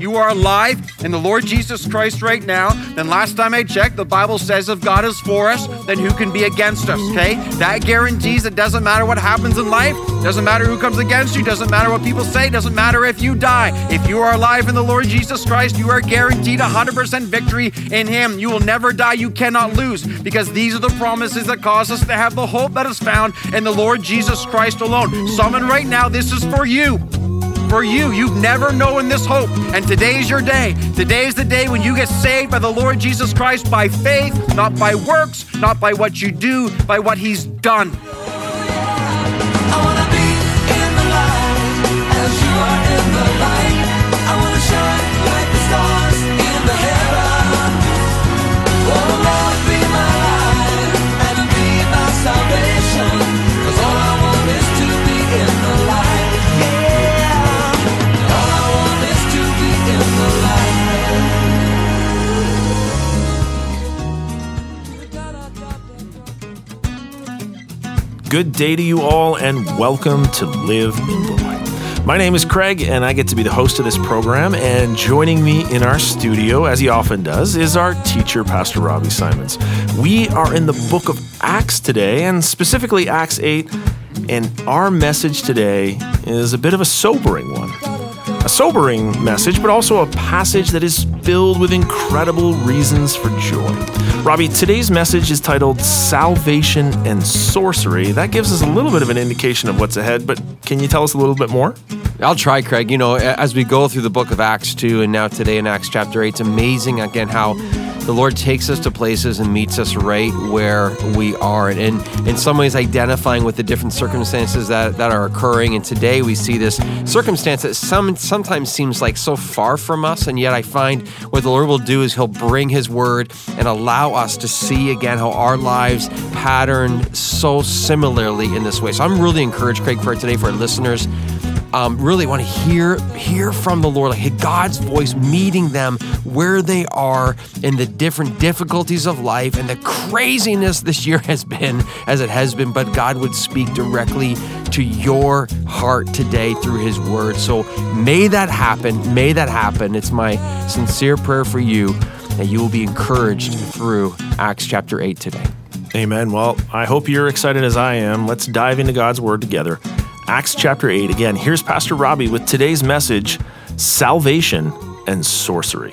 you are alive in the Lord Jesus Christ right now, then last time I checked, the Bible says if God is for us, then who can be against us, okay? That guarantees it doesn't matter what happens in life, doesn't matter who comes against you, doesn't matter what people say, doesn't matter if you die. If you are alive in the Lord Jesus Christ, you are guaranteed 100% victory in Him. You will never die, you cannot lose, because these are the promises that cause us to have the hope that is found in the Lord Jesus Christ alone. Someone right now, this is for you for you. You've never known this hope. And today's your day. Today is the day when you get saved by the Lord Jesus Christ by faith, not by works, not by what you do, by what He's done. Good day to you all, and welcome to Live in the Light. My name is Craig, and I get to be the host of this program. And joining me in our studio, as he often does, is our teacher, Pastor Robbie Symons. We are in the book of Acts today, and specifically Acts 8. And our message today is a bit of a sobering one. A sobering message, but also a passage that is filled with incredible reasons for joy. Robbie, today's message is titled Salvation and Sorcery. That gives us a little bit of an indication of what's ahead, but can you tell us a little bit more? I'll try, Craig. You know, as we go through the book of Acts 2 and now today in Acts chapter 8, it's amazing again how the Lord takes us to places and meets us right where we are, and in some ways identifying with the different circumstances that, that are occurring. And today we see this circumstance that some sometimes seems like so far from us, and yet I find what the Lord will do is He'll bring His word and allow us to see again how our lives pattern so similarly in this way. So I'm really encouraged, Craig, for today for our listeners um, really want to hear hear from the Lord, like God's voice meeting them where they are in the different difficulties of life and the craziness this year has been, as it has been. But God would speak directly to your heart today through His Word. So may that happen. May that happen. It's my sincere prayer for you that you will be encouraged through Acts chapter eight today. Amen. Well, I hope you're excited as I am. Let's dive into God's Word together. Acts chapter 8. Again, here's Pastor Robbie with today's message Salvation and Sorcery.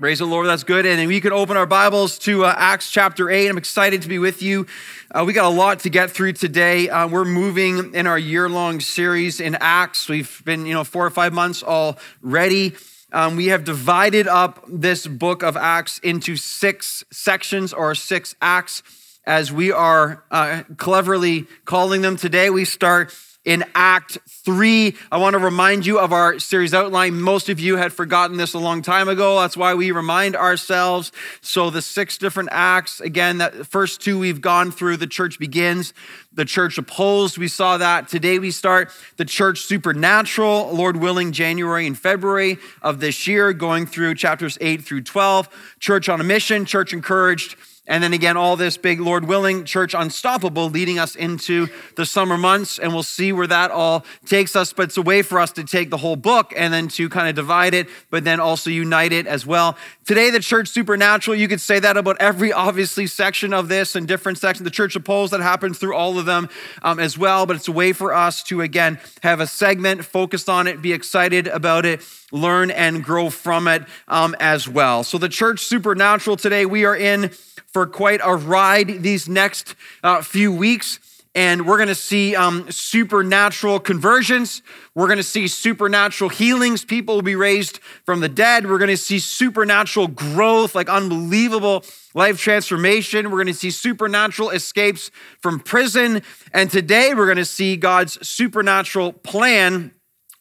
Praise the Lord, that's good. And we can open our Bibles to uh, Acts chapter 8. I'm excited to be with you. Uh, we got a lot to get through today. Uh, we're moving in our year long series in Acts. We've been, you know, four or five months already. Um, we have divided up this book of Acts into six sections or six acts as we are uh, cleverly calling them today. We start in Act 3. I want to remind you of our series outline. Most of you had forgotten this a long time ago. That's why we remind ourselves. So, the six different acts, again, that first two we've gone through, the church begins, the church opposed. We saw that. Today we start the church supernatural, Lord willing, January and February of this year, going through chapters 8 through 12. Church on a mission, church encouraged and then again, all this big, Lord willing, church unstoppable leading us into the summer months. And we'll see where that all takes us. But it's a way for us to take the whole book and then to kind of divide it, but then also unite it as well. Today, the church supernatural, you could say that about every obviously section of this and different sections. The church opposed that happens through all of them um, as well. But it's a way for us to, again, have a segment focused on it, be excited about it learn and grow from it um, as well. So, the church supernatural today, we are in for quite a ride these next uh, few weeks. And we're going to see um, supernatural conversions. We're going to see supernatural healings. People will be raised from the dead. We're going to see supernatural growth, like unbelievable life transformation. We're going to see supernatural escapes from prison. And today we're going to see God's supernatural plan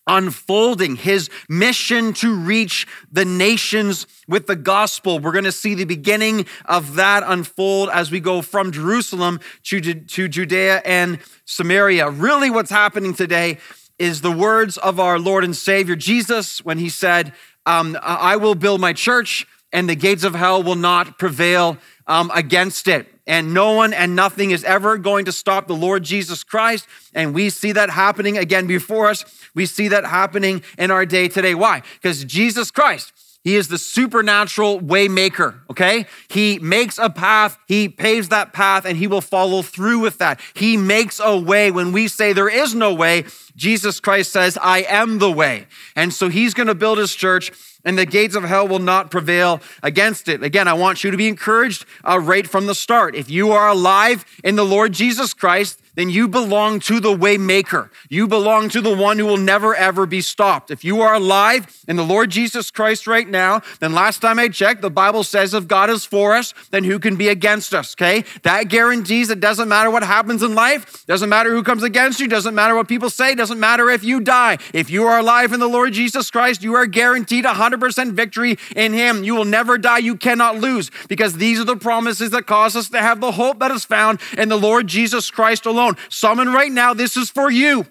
unfolding his mission to reach the nations with the gospel. We're going to see the beginning of that unfold as we go from Jerusalem to, to Judea and Samaria. Really, what's happening today is the words of our Lord and Savior Jesus when he said, um, I will build my church and the gates of hell will not prevail um, against it. And no one and nothing is ever going to stop the Lord Jesus Christ. And we see that happening again before us. We see that happening in our day today. Why? Because Jesus Christ, he is the supernatural way maker, okay? He makes a path, he paves that path, and he will follow through with that. He makes a way when we say there is no way. Jesus Christ says, I am the way. And so he's gonna build his church and the gates of hell will not prevail against it. Again, I want you to be encouraged uh, right from the start. If you are alive in the Lord Jesus Christ, then you belong to the waymaker. You belong to the one who will never ever be stopped. If you are alive in the Lord Jesus Christ right now, then last time I checked, the Bible says if God is for us, then who can be against us? Okay? That guarantees it doesn't matter what happens in life, doesn't matter who comes against you, doesn't matter what people say, doesn't matter if you die. If you are alive in the Lord Jesus Christ, you are guaranteed 100% victory in him. You will never die, you cannot lose because these are the promises that cause us to have the hope that is found in the Lord Jesus Christ alone alone. Right now, this is for you.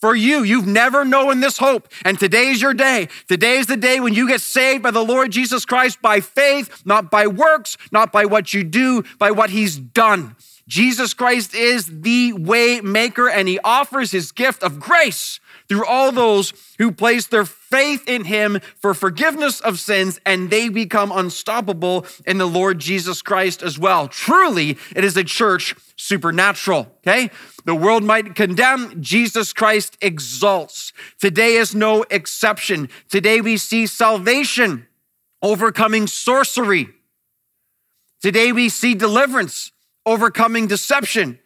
For you, you've never known this hope. And today is your day. Today is the day when you get saved by the Lord Jesus Christ by faith, not by works, not by what you do, by what he's done. Jesus Christ is the way maker and he offers his gift of grace through all those who place their faith in him for forgiveness of sins and they become unstoppable in the Lord Jesus Christ as well. Truly, it is a church supernatural, okay? The world might condemn, Jesus Christ exalts. Today is no exception. Today we see salvation overcoming sorcery. Today we see deliverance overcoming deception.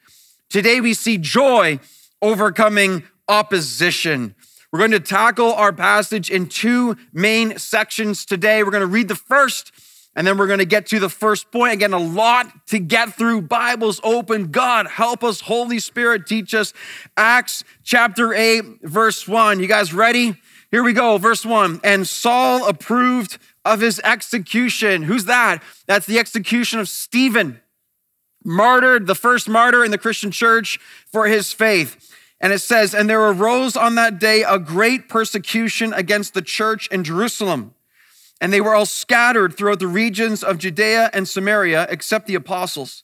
Today we see joy overcoming opposition. We're going to tackle our passage in two main sections today. We're going to read the first, and then we're going to get to the first point. Again, a lot to get through. Bibles open. God, help us. Holy Spirit, teach us. Acts chapter 8, verse 1. You guys ready? Here we go. Verse 1. And Saul approved of his execution. Who's that? That's the execution of Stephen, martyred, the first martyr in the Christian church for his faith. And it says, And there arose on that day a great persecution against the church in Jerusalem. And they were all scattered throughout the regions of Judea and Samaria, except the apostles.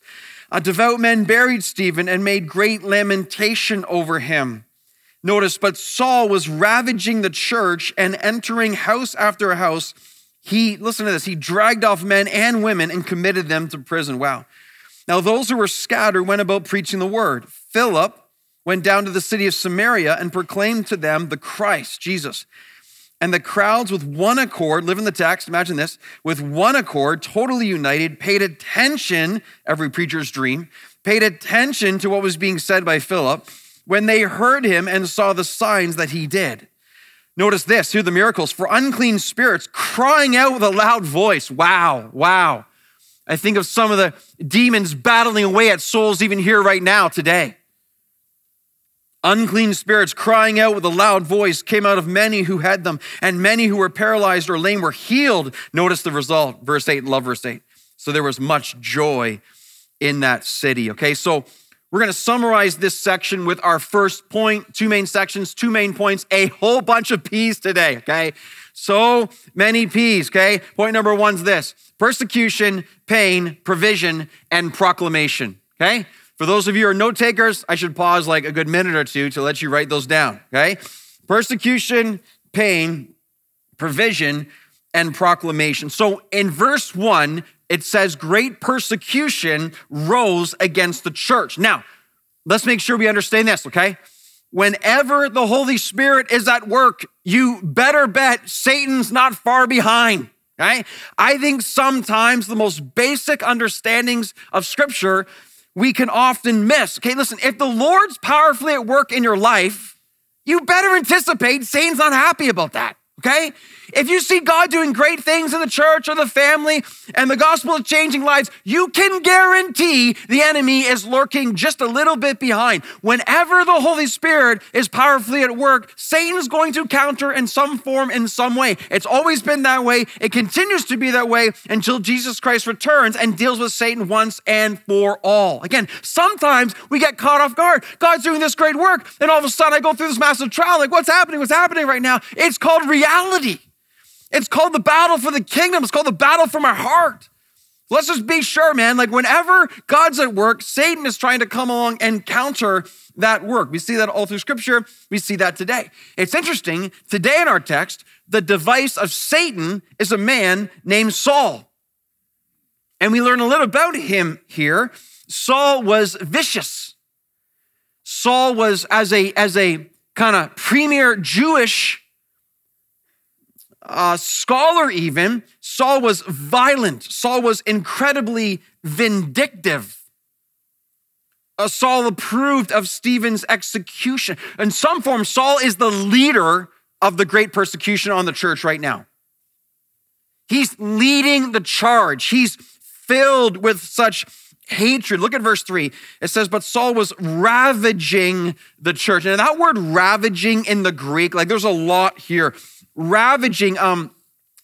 A devout men buried Stephen and made great lamentation over him. Notice, but Saul was ravaging the church and entering house after house. He, listen to this, he dragged off men and women and committed them to prison. Wow. Now, those who were scattered went about preaching the word. Philip, went down to the city of Samaria and proclaimed to them the Christ, Jesus. And the crowds, with one accord, live in the text, imagine this, with one accord, totally united, paid attention, every preacher's dream, paid attention to what was being said by Philip when they heard him and saw the signs that he did. Notice this, here the miracles for unclean spirits crying out with a loud voice. Wow, wow. I think of some of the demons battling away at souls even here right now today. Unclean spirits crying out with a loud voice came out of many who had them, and many who were paralyzed or lame were healed. Notice the result, verse 8, love verse 8. So there was much joy in that city. Okay, so we're going to summarize this section with our first point, two main sections, two main points, a whole bunch of P's today. Okay, so many P's. Okay, point number one's this persecution, pain, provision, and proclamation. Okay, for those of you who are note takers, I should pause like a good minute or two to let you write those down, okay? Persecution, pain, provision, and proclamation. So in verse one, it says, Great persecution rose against the church. Now, let's make sure we understand this, okay? Whenever the Holy Spirit is at work, you better bet Satan's not far behind. Okay? I think sometimes the most basic understandings of Scripture we can often miss. Okay, listen, if the Lord's powerfully at work in your life, you better anticipate Satan's not happy about that. Okay? If you see God doing great things in the church or the family and the gospel is changing lives, you can guarantee the enemy is lurking just a little bit behind. Whenever the Holy Spirit is powerfully at work, Satan's going to counter in some form, in some way. It's always been that way. It continues to be that way until Jesus Christ returns and deals with Satan once and for all. Again, sometimes we get caught off guard. God's doing this great work, and all of a sudden I go through this massive trial. Like, what's happening? What's happening right now? It's called reality. It's called the battle for the kingdom. It's called the battle for my heart. Let's just be sure, man. Like whenever God's at work, Satan is trying to come along and counter that work. We see that all through scripture. We see that today. It's interesting. Today in our text, the device of Satan is a man named Saul. And we learn a little about him here. Saul was vicious. Saul was as a, as a kind of premier Jewish uh, scholar, even, Saul was violent. Saul was incredibly vindictive. Uh, Saul approved of Stephen's execution. In some form, Saul is the leader of the great persecution on the church right now. He's leading the charge. He's filled with such hatred. Look at verse three. It says, But Saul was ravaging the church. And that word ravaging in the Greek, like there's a lot here ravaging. Um,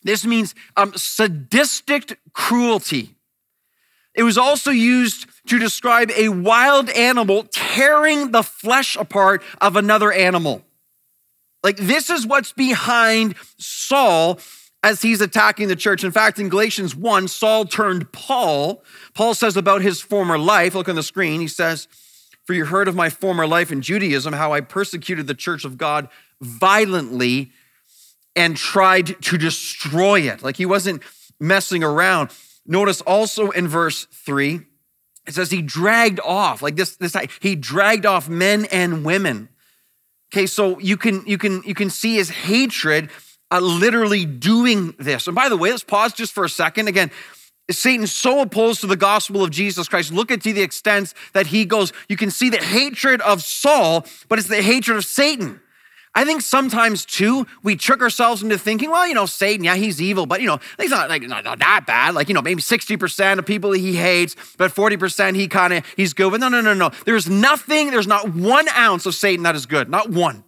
this means um, sadistic cruelty. It was also used to describe a wild animal tearing the flesh apart of another animal. Like, this is what's behind Saul as he's attacking the church. In fact, in Galatians 1, Saul turned Paul. Paul says about his former life, look on the screen, he says, For you heard of my former life in Judaism, how I persecuted the church of God violently and tried to destroy it. Like he wasn't messing around. Notice also in verse three, it says he dragged off, like this, this he dragged off men and women. Okay, so you can you can you can see his hatred uh, literally doing this. And by the way, let's pause just for a second. Again, Satan's so opposed to the gospel of Jesus Christ. Look at to the extent that he goes, you can see the hatred of Saul, but it's the hatred of Satan. I think sometimes too, we trick ourselves into thinking, well, you know, Satan, yeah, he's evil, but you know, he's not like not, not that bad. Like, you know, maybe 60% of people he hates, but 40% he kind of he's good. But no, no, no, no. There's nothing, there's not one ounce of Satan that is good. Not one.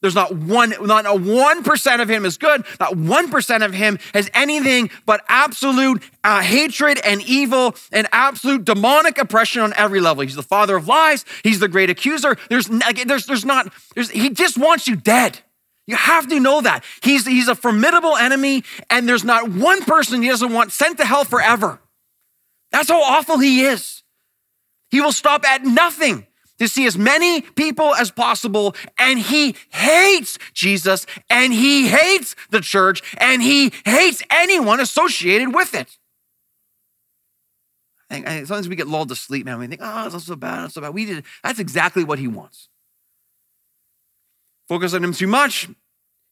There's not one, not a one percent of him is good. Not one percent of him has anything but absolute uh, hatred and evil and absolute demonic oppression on every level. He's the father of lies. He's the great accuser. There's, there's, there's not. There's, he just wants you dead. You have to know that he's he's a formidable enemy, and there's not one person he doesn't want sent to hell forever. That's how awful he is. He will stop at nothing to see as many people as possible. And he hates Jesus and he hates the church and he hates anyone associated with it. Think sometimes we get lulled to sleep, man. We think, oh, it's not so bad, not so bad. We did. That's exactly what he wants. Focus on him too much,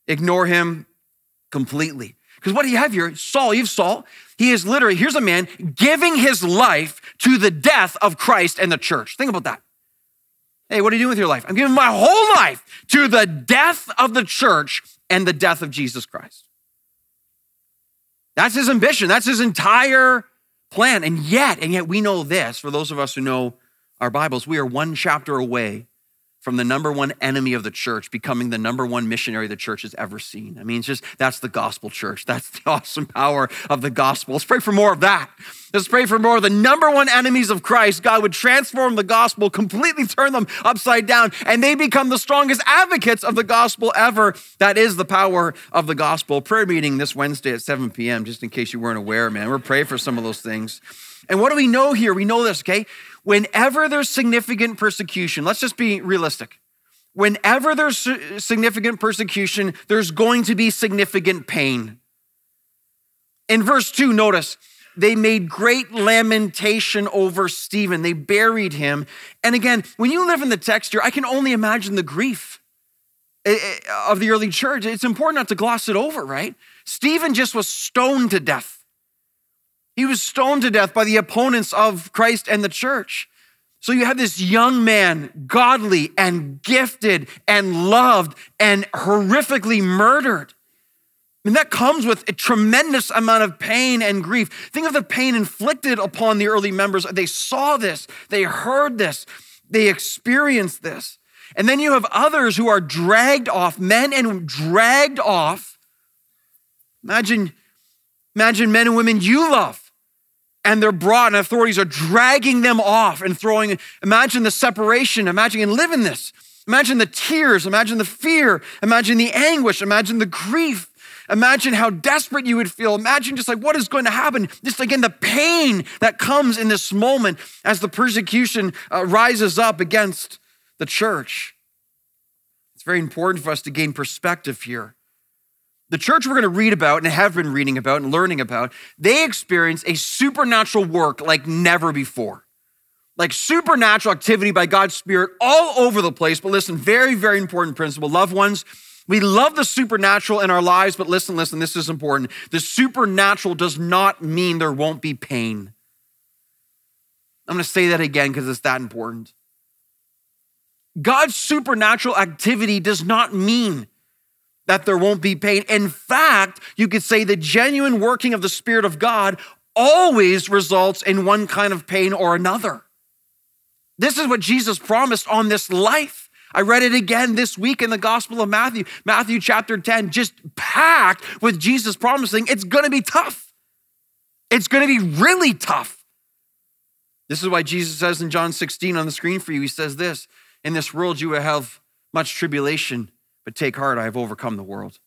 ignore him completely. Because what do you have here? Saul, you have Saul. He is literally, here's a man giving his life to the death of Christ and the church. Think about that. Hey, what are you doing with your life? I'm giving my whole life to the death of the church and the death of Jesus Christ. That's his ambition. That's his entire plan. And yet, and yet we know this, for those of us who know our Bibles, we are one chapter away from the number one enemy of the church becoming the number one missionary the church has ever seen. I mean, it's just that's the gospel church. That's the awesome power of the gospel. Let's pray for more of that. Let's pray for more of the number one enemies of Christ. God would transform the gospel, completely turn them upside down, and they become the strongest advocates of the gospel ever. That is the power of the gospel. Prayer meeting this Wednesday at 7 p.m., just in case you weren't aware, man. We're praying for some of those things. And what do we know here? We know this, okay? Whenever there's significant persecution, let's just be realistic. Whenever there's significant persecution, there's going to be significant pain. In verse 2, notice, they made great lamentation over Stephen. They buried him. And again, when you live in the text here, I can only imagine the grief eh, eh, of the early church. It's important not to gloss it over, right? Stephen just was stoned to death. He was stoned to death by the opponents of Christ and the church. So you have this young man, godly and gifted and loved and horrifically murdered. And that comes with a tremendous amount of pain and grief. Think of the pain inflicted upon the early members. They saw this, they heard this, they experienced this. And then you have others who are dragged off, men and dragged off. Imagine, imagine men and women you love and they're brought, and authorities are dragging them off and throwing. Imagine the separation. Imagine and live in this. Imagine the tears. Imagine the fear. Imagine the anguish. Imagine the grief. Imagine how desperate you would feel. Imagine just like what is going to happen. Just again, the pain that comes in this moment as the persecution uh, rises up against the church. It's very important for us to gain perspective here. The church we're going to read about and have been reading about and learning about, they experience a supernatural work like never before. Like supernatural activity by God's Spirit all over the place. But listen, very, very important principle. Loved ones, we love the supernatural in our lives, but listen, listen, this is important. The supernatural does not mean there won't be pain. I'm going to say that again because it's that important. God's supernatural activity does not mean that there won't be pain. In fact, you could say the genuine working of the Spirit of God always results in one kind of pain or another. This is what Jesus promised on this life. I read it again this week in the Gospel of Matthew, Matthew chapter 10, just packed with Jesus promising it's gonna be tough. It's gonna be really tough. This is why Jesus says in John 16 on the screen for you, he says this In this world you will have much tribulation, but take heart, I have overcome the world.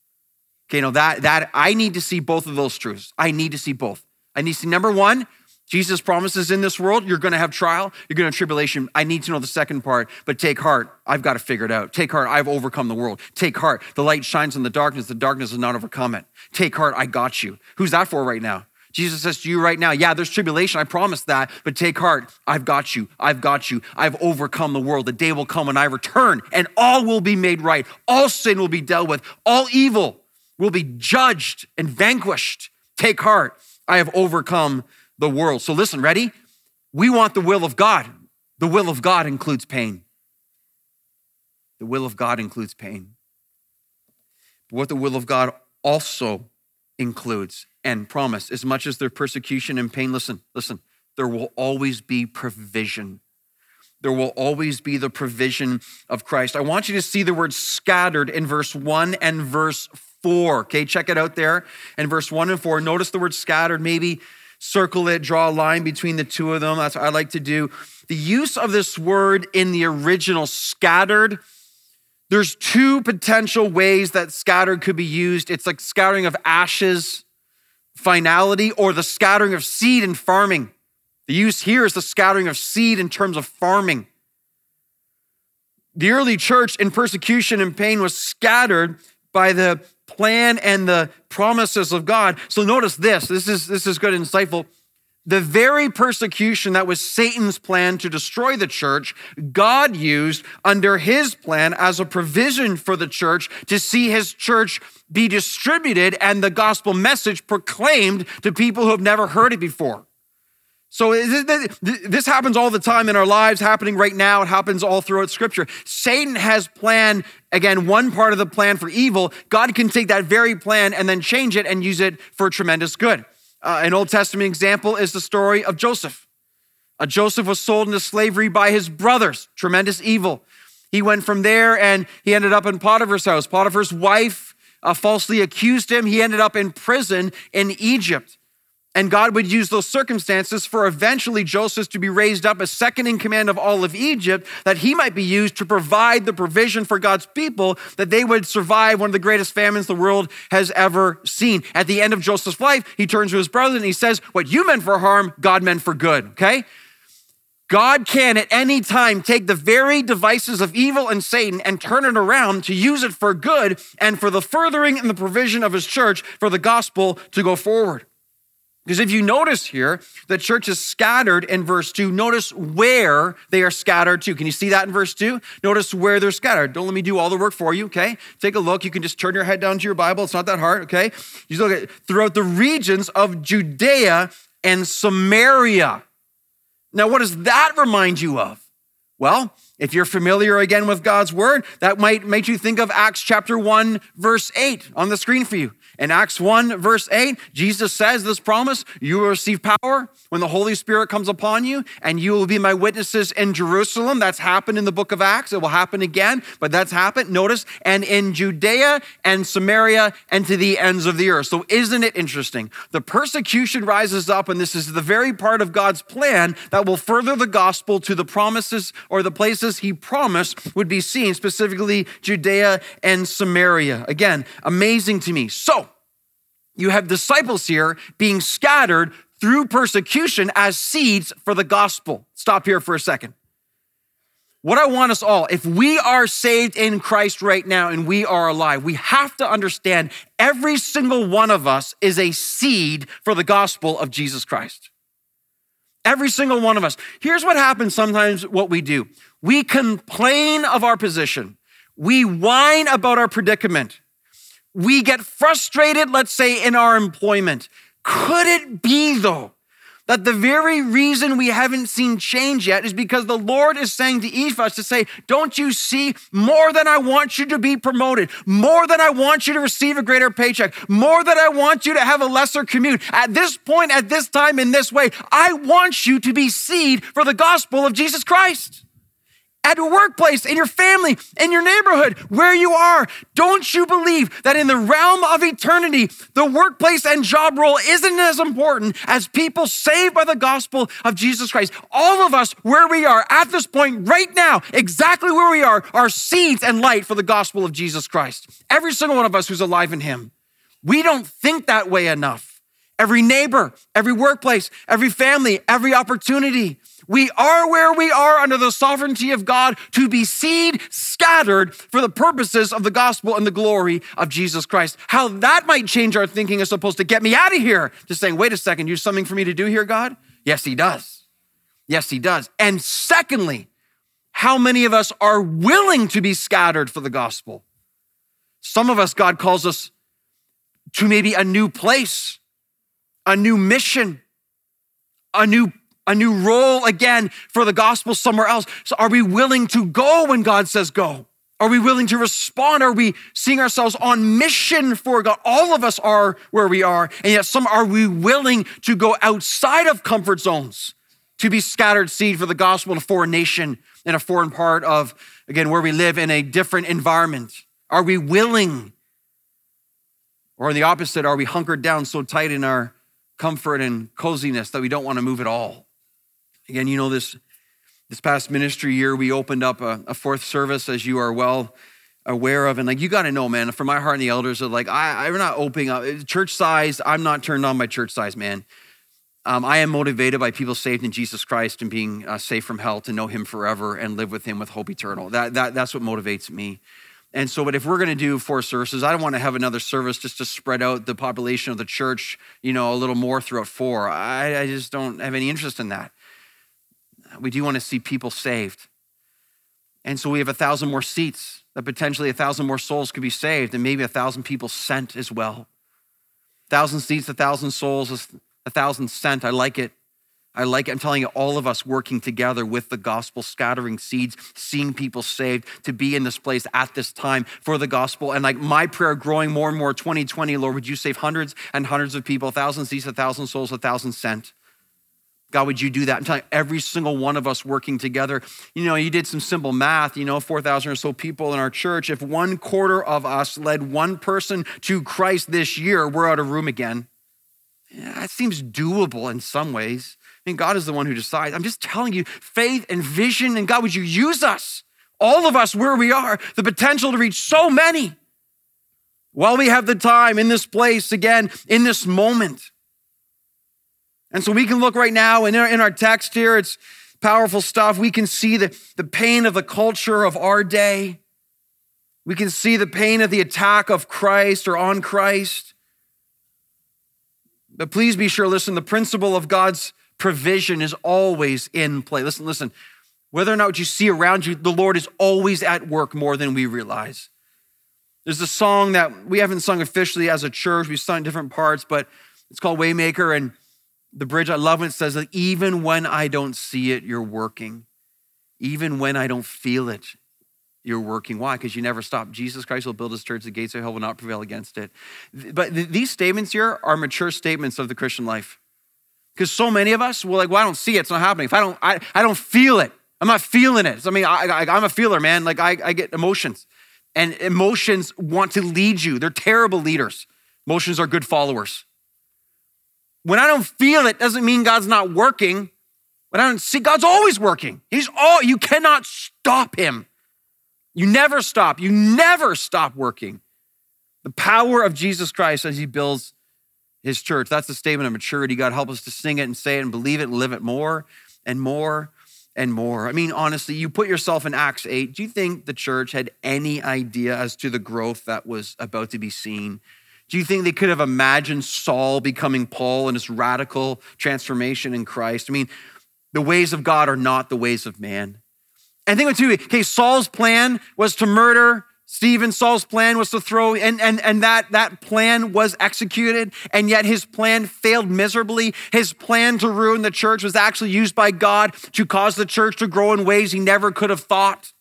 Okay, now that, that I need to see both of those truths. I need to see both. I need to see number one, Jesus promises in this world, you're to have trial, you're to have tribulation. I need to know the second part, but take heart. I've got to figure it out. Take heart. I've overcome the world. Take heart. The light shines in the darkness. The darkness has not overcome it. Take heart. I got you. Who's that for right now? Jesus says to you right now, yeah, there's tribulation. I promise that, but take heart. I've got you. I've got you. I've overcome the world. The day will come when I return and all will be made right. All sin will be dealt with. All evil will be judged and vanquished. Take heart. I have overcome the world. So listen, ready? We want the will of God. The will of God includes pain. The will of God includes pain. But what the will of God also includes and promise, as much as their persecution and pain, listen, listen, there will always be provision. There will always be the provision of Christ. I want you to see the word scattered in verse one and verse four. Okay, check it out there. In verse one and four, notice the word scattered. Maybe circle it, draw a line between the two of them. That's what I like to do. The use of this word in the original scattered, there's two potential ways that scattered could be used. It's like scattering of ashes, finality, or the scattering of seed in farming. The use here is the scattering of seed in terms of farming. The early church in persecution and pain was scattered by the plan and the promises of God. So notice this. This is this is good insightful. The very persecution that was Satan's plan to destroy the church, God used under his plan as a provision for the church to see his church be distributed and the gospel message proclaimed to people who have never heard it before. So this happens all the time in our lives, happening right now. It happens all throughout scripture. Satan has planned, again, one part of the plan for evil. God can take that very plan and then change it and use it for tremendous good. Uh, an Old Testament example is the story of Joseph. Uh, Joseph was sold into slavery by his brothers, tremendous evil. He went from there and he ended up in Potiphar's house. Potiphar's wife uh, falsely accused him. He ended up in prison in Egypt. And God would use those circumstances for eventually Joseph to be raised up as second in command of all of Egypt, that he might be used to provide the provision for God's people, that they would survive one of the greatest famines the world has ever seen. At the end of Joseph's life, he turns to his brother and he says, What you meant for harm, God meant for good, okay? God can at any time take the very devices of evil and Satan and turn it around to use it for good and for the furthering and the provision of his church for the gospel to go forward. Because if you notice here, the church is scattered in verse 2. Notice where they are scattered to. Can you see that in verse 2? Notice where they're scattered. Don't let me do all the work for you, okay? Take a look. You can just turn your head down to your Bible. It's not that hard, okay? You look at throughout the regions of Judea and Samaria. Now, what does that remind you of? Well, if you're familiar again with God's word, that might make you think of Acts chapter 1, verse 8 on the screen for you. In Acts 1, verse 8, Jesus says this promise you will receive power when the Holy Spirit comes upon you, and you will be my witnesses in Jerusalem. That's happened in the book of Acts. It will happen again, but that's happened. Notice, and in Judea and Samaria and to the ends of the earth. So, isn't it interesting? The persecution rises up, and this is the very part of God's plan that will further the gospel to the promises or the places he promised would be seen, specifically Judea and Samaria. Again, amazing to me. So, you have disciples here being scattered through persecution as seeds for the gospel. Stop here for a second. What I want us all, if we are saved in Christ right now and we are alive, we have to understand every single one of us is a seed for the gospel of Jesus Christ. Every single one of us. Here's what happens sometimes what we do we complain of our position, we whine about our predicament, we get frustrated, let's say, in our employment. Could it be, though, that the very reason we haven't seen change yet is because the Lord is saying to each of us to say, Don't you see more than I want you to be promoted, more than I want you to receive a greater paycheck, more than I want you to have a lesser commute. At this point, at this time, in this way, I want you to be seed for the gospel of Jesus Christ at your workplace, in your family, in your neighborhood, where you are. Don't you believe that in the realm of eternity, the workplace and job role isn't as important as people saved by the gospel of Jesus Christ? All of us, where we are at this point right now, exactly where we are, are seeds and light for the gospel of Jesus Christ. Every single one of us who's alive in Him. We don't think that way enough. Every neighbor, every workplace, every family, every opportunity. We are where we are under the sovereignty of God to be seed scattered for the purposes of the gospel and the glory of Jesus Christ. How that might change our thinking is supposed to get me out of here. Just saying, wait a second, you have something for me to do here, God? Yes, He does. Yes, He does. And secondly, how many of us are willing to be scattered for the gospel? Some of us, God calls us to maybe a new place, a new mission, a new a new role again for the gospel somewhere else. So are we willing to go when God says go? Are we willing to respond? Are we seeing ourselves on mission for God? All of us are where we are. And yet some are we willing to go outside of comfort zones to be scattered seed for the gospel in a foreign nation, in a foreign part of, again, where we live in a different environment? Are we willing? Or the opposite, are we hunkered down so tight in our comfort and coziness that we don't want to move at all? Again, you know, this, this past ministry year, we opened up a, a fourth service, as you are well aware of. And like, you got to know, man, for my heart and the elders are like, I, I'm not opening up church size. I'm not turned on by church size, man. Um, I am motivated by people saved in Jesus Christ and being uh, safe from hell to know Him forever and live with Him with hope eternal. That, that, that's what motivates me. And so, but if we're going to do four services, I don't want to have another service just to spread out the population of the church, you know, a little more throughout four. I, I just don't have any interest in that. We do want to see people saved. And so we have a thousand more seats that potentially a thousand more souls could be saved, and maybe a thousand people sent as well. A thousand seats, a thousand souls, a thousand sent. I like it. I like it. I'm telling you, all of us working together with the gospel, scattering seeds, seeing people saved, to be in this place at this time for the gospel. And like my prayer growing more and more 2020, Lord, would you save hundreds and hundreds of people, a thousand seats, a thousand souls, a thousand sent. God, would you do that? I'm telling you, every single one of us working together. You know, you did some simple math, you know, 4,000 or so people in our church. If one quarter of us led one person to Christ this year, we're out of room again. Yeah, that seems doable in some ways. I mean, God is the one who decides. I'm just telling you, faith and vision, and God, would you use us, all of us where we are, the potential to reach so many while we have the time in this place again, in this moment. And so we can look right now in our, in our text here, it's powerful stuff. We can see the, the pain of the culture of our day. We can see the pain of the attack of Christ or on Christ. But please be sure, listen, the principle of God's provision is always in play. Listen, listen, whether or not you see around you, the Lord is always at work more than we realize. There's a song that we haven't sung officially as a church, we've sung different parts, but it's called Waymaker. And the bridge, I love when it says that even when I don't see it, you're working. Even when I don't feel it, you're working. Why? Because you never stop. Jesus Christ will build his church, the gates of hell will not prevail against it. But these statements here are mature statements of the Christian life. Because so many of us, we're like, well, I don't see it, it's not happening. If I don't, I, I don't feel it, I'm not feeling it. I mean, I, am a feeler, man. Like I, I get emotions. And emotions want to lead you. They're terrible leaders. Emotions are good followers. When I don't feel it doesn't mean God's not working. When I don't see, God's always working. He's all, you cannot stop him. You never stop. You never stop working. The power of Jesus Christ as he builds his church. That's the statement of maturity. God, help us to sing it and say it and believe it and live it more and more and more. I mean, honestly, you put yourself in Acts 8. Do you think the church had any idea as to the growth that was about to be seen? Do you think they could have imagined Saul becoming Paul and his radical transformation in Christ? I mean, the ways of God are not the ways of man. And think too, okay, Saul's plan was to murder Stephen, Saul's plan was to throw, and, and, and that, that plan was executed, and yet his plan failed miserably. His plan to ruin the church was actually used by God to cause the church to grow in ways he never could have thought.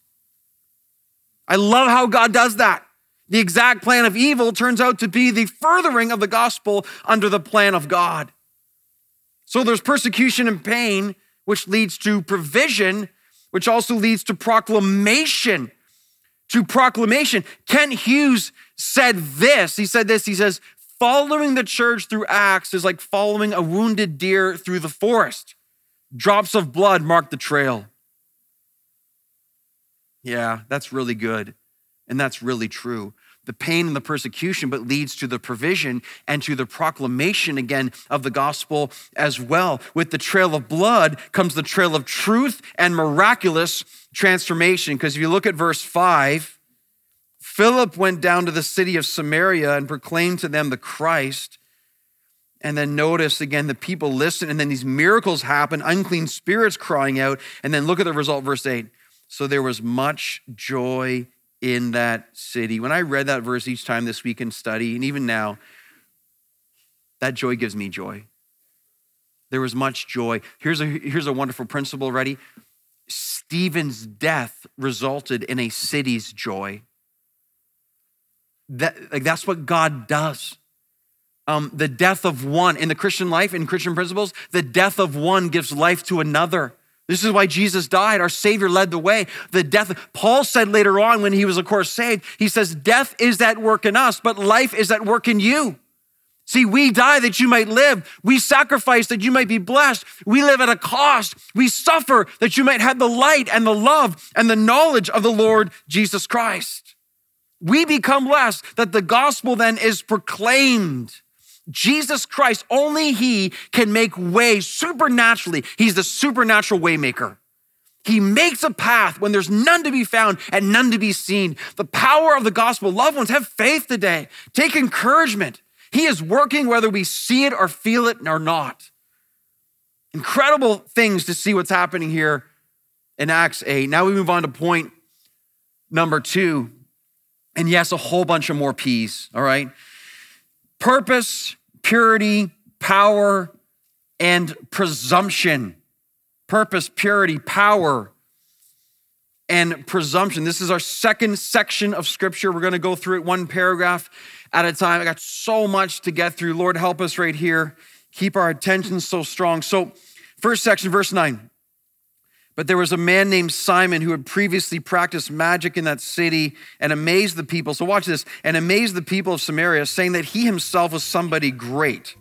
I love how God does that. The exact plan of evil turns out to be the furthering of the gospel under the plan of God. So there's persecution and pain, which leads to provision, which also leads to proclamation to proclamation. Kent Hughes said this. He said this. He says, following the church through Acts is like following a wounded deer through the forest. Drops of blood mark the trail. Yeah, that's really good. And that's really true. The pain and the persecution, but leads to the provision and to the proclamation again of the gospel as well. With the trail of blood comes the trail of truth and miraculous transformation. Because if you look at verse 5, Philip went down to the city of Samaria and proclaimed to them the Christ. And then notice again, the people listen, and then these miracles happen, unclean spirits crying out. And then look at the result, verse 8. So there was much joy in that city. When I read that verse each time this week in study, and even now, that joy gives me joy. There was much joy. Here's a, here's a wonderful principle, ready? Stephen's death resulted in a city's joy. That, like, that's what God does. Um, the death of one in the Christian life, in Christian principles, the death of one gives life to another. This is why Jesus died. Our Savior led the way. The death, Paul said later on when he was, of course, saved, he says, Death is at work in us, but life is at work in you. See, we die that you might live. We sacrifice that you might be blessed. We live at a cost. We suffer that you might have the light and the love and the knowledge of the Lord Jesus Christ. We become blessed that the gospel then is proclaimed. Jesus Christ, only He can make way supernaturally. He's the supernatural waymaker. He makes a path when there's none to be found and none to be seen. The power of the gospel. Loved ones, have faith today. Take encouragement. He is working whether we see it or feel it or not. Incredible things to see what's happening here in Acts 8. Now we move on to point number two. And yes, a whole bunch of more P's, all right? Purpose, purity, power, and presumption. Purpose, purity, power, and presumption. This is our second section of scripture. We're going to go through it one paragraph at a time. I got so much to get through. Lord, help us right here. Keep our attention so strong. So, first section, verse 9. But there was a man named Simon who had previously practiced magic in that city and amazed the people. So, watch this and amazed the people of Samaria, saying that he himself was somebody great.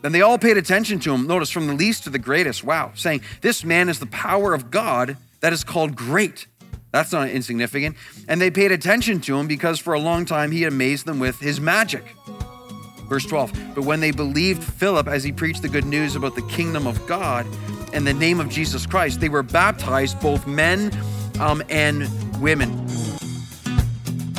Then they all paid attention to him. Notice from the least to the greatest. Wow. Saying, This man is the power of God that is called great. That's not insignificant. And they paid attention to him because for a long time he amazed them with his magic. Verse 12, but when they believed Philip as he preached the good news about the kingdom of God and the name of Jesus Christ, they were baptized, both men um, and women.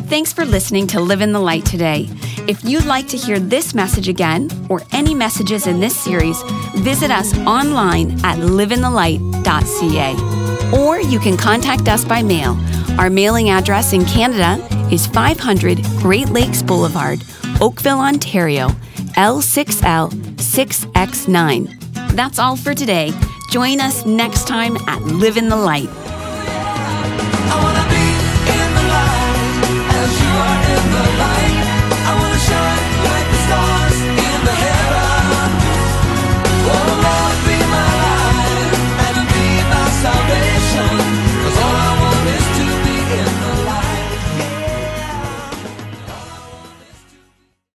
Thanks for listening to Live in the Light today. If you'd like to hear this message again or any messages in this series, visit us online at liveinthelight.ca or you can contact us by mail. Our mailing address in Canada is 500 Great Lakes Boulevard, Oakville, Ontario, L6L 6X9. That's all for today. Join us next time at Live in the Light.